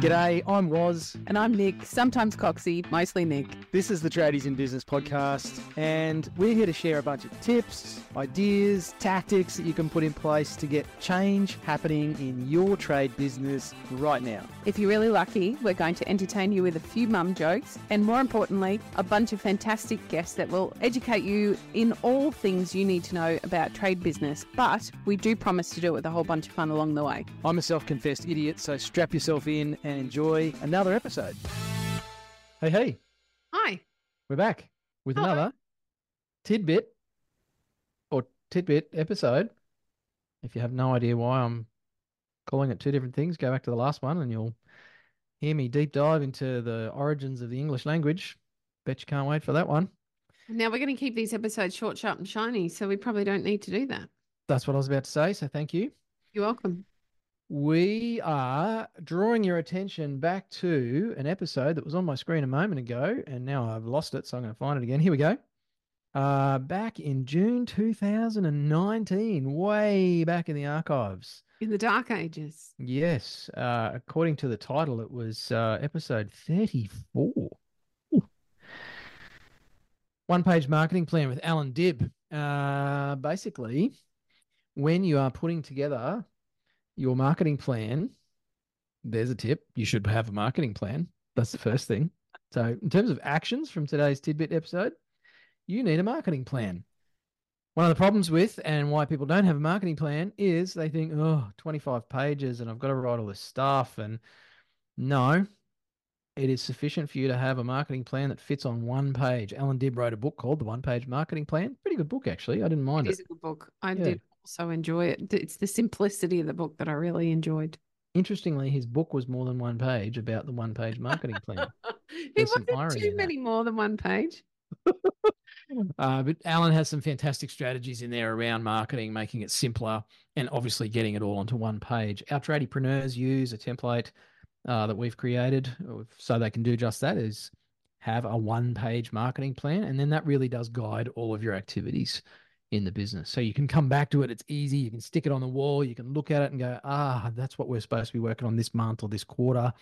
G'day, I'm Waz. And I'm Nic, sometimes Coxie, mostly Nic. This is the Tradies in Business podcast, and we're here to share a bunch of tips, ideas, tactics that you can put in place to get change happening in your trade business right now. If you're really lucky, we're going to entertain you with a few mum jokes, and more importantly, a bunch of fantastic guests that will educate you in all things you need to know about trade business. But we do promise to do it with a whole bunch of fun along the way. I'm a self confessed idiot, so strap yourself in and enjoy another episode. Hey, hey, Hi. we're back with Hello. another tidbit or tidbit episode. If you have no idea why I'm calling it two different things, go back to the last one and you'll hear me deep dive into the origins of the English language. Bet you can't wait for that one. Now we're going to keep these episodes short, sharp, and shiny, so we probably don't need to do that. That's what I was about to say, so thank you. You're welcome. We are drawing your attention back to an episode that was on my screen a moment ago, and now I've lost it, so I'm going to find it again. Here we go. Uh, back in June 2019, way back in the archives. In the dark ages. Yes, uh, according to the title, it was uh, episode 34. Ooh. One page marketing plan with Allan Dib. Uh, basically, when you are putting together your marketing plan, there's a tip. You should have a marketing plan. That's the first thing. So, in terms of actions from today's tidbit episode, you need a marketing plan. One of the problems with and why people don't have a marketing plan is they think, oh, 25 pages and I've got to write all this stuff. And no, it is sufficient for you to have a marketing plan that fits on one page. Allan Dib wrote a book called The One Page Marketing Plan. Pretty good book, actually. I didn't mind It it. is a good book. I Yeah. did also enjoy it. It's the simplicity of the book that I really enjoyed. Interestingly, his book was more than one page about the one page marketing plan. it wasn't too many more than one page. Uh, but Allan has some fantastic strategies in there around marketing, making it simpler and obviously getting it all onto one page. Our tradiepreneurs use a template uh, that we've created uh, so they can do just that is have a one page marketing plan. And then that really does guide all of your activities in the business. So you can come back to it. It's easy. You can stick it on the wall. You can look at it and go, ah, that's what we're supposed to be working on this month or this quarter.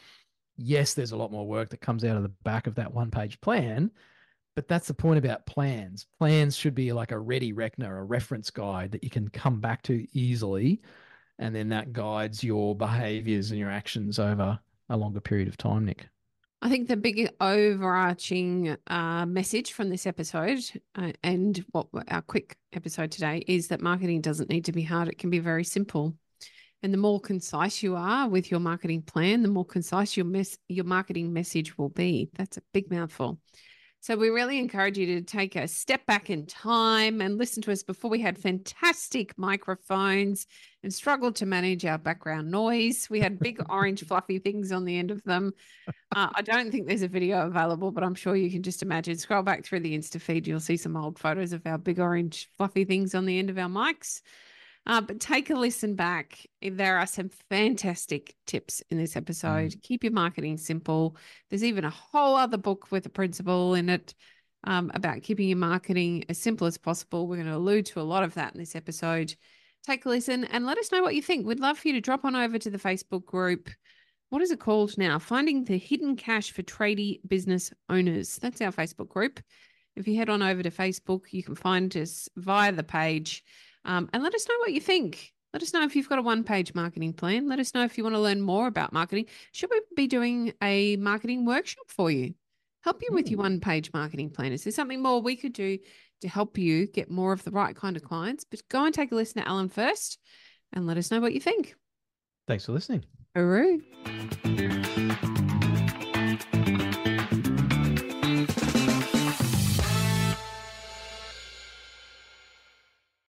Yes, there's a lot more work that comes out of the back of that one page plan. But that's the point about plans. Plans should be like a ready reckoner, a reference guide that you can come back to easily. And then that guides your behaviors and your actions over a longer period of time, Nic. I think the big overarching uh, message from this episode uh, and what our quick episode today is that marketing doesn't need to be hard. It can be very simple. And the more concise you are with your marketing plan, the more concise your mess your marketing message will be. That's a big mouthful. So we really encourage you to take a step back in time and listen to us before we had fantastic microphones and struggled to manage our background noise. We had big orange fluffy things on the end of them. Uh, I don't think there's a video available, but I'm sure you can just imagine. Scroll back through the Insta feed, you'll see some old photos of our big orange fluffy things on the end of our mics. Uh, but take a listen back. There are some fantastic tips in this episode. Keep your marketing simple. There's even a whole other book with a principle in it um, about keeping your marketing as simple as possible. We're going to allude to a lot of that in this episode. Take a listen and let us know what you think. We'd love for you to drop on over to the Facebook group. What is it called now? Finding the Hidden Cash for Tradie Business Owners. That's our Facebook group. If you head on over to Facebook, you can find us via the page um, and let us know what you think. Let us know if you've got a one page marketing plan. Let us know if you want to learn more about marketing. Should we be doing a marketing workshop for you? Help you with your Mm. one page marketing plan. Is there something more we could do to help you get more of the right kind of clients? But go and take a listen to Allan first and let us know what you think. Thanks for listening. Hooroo.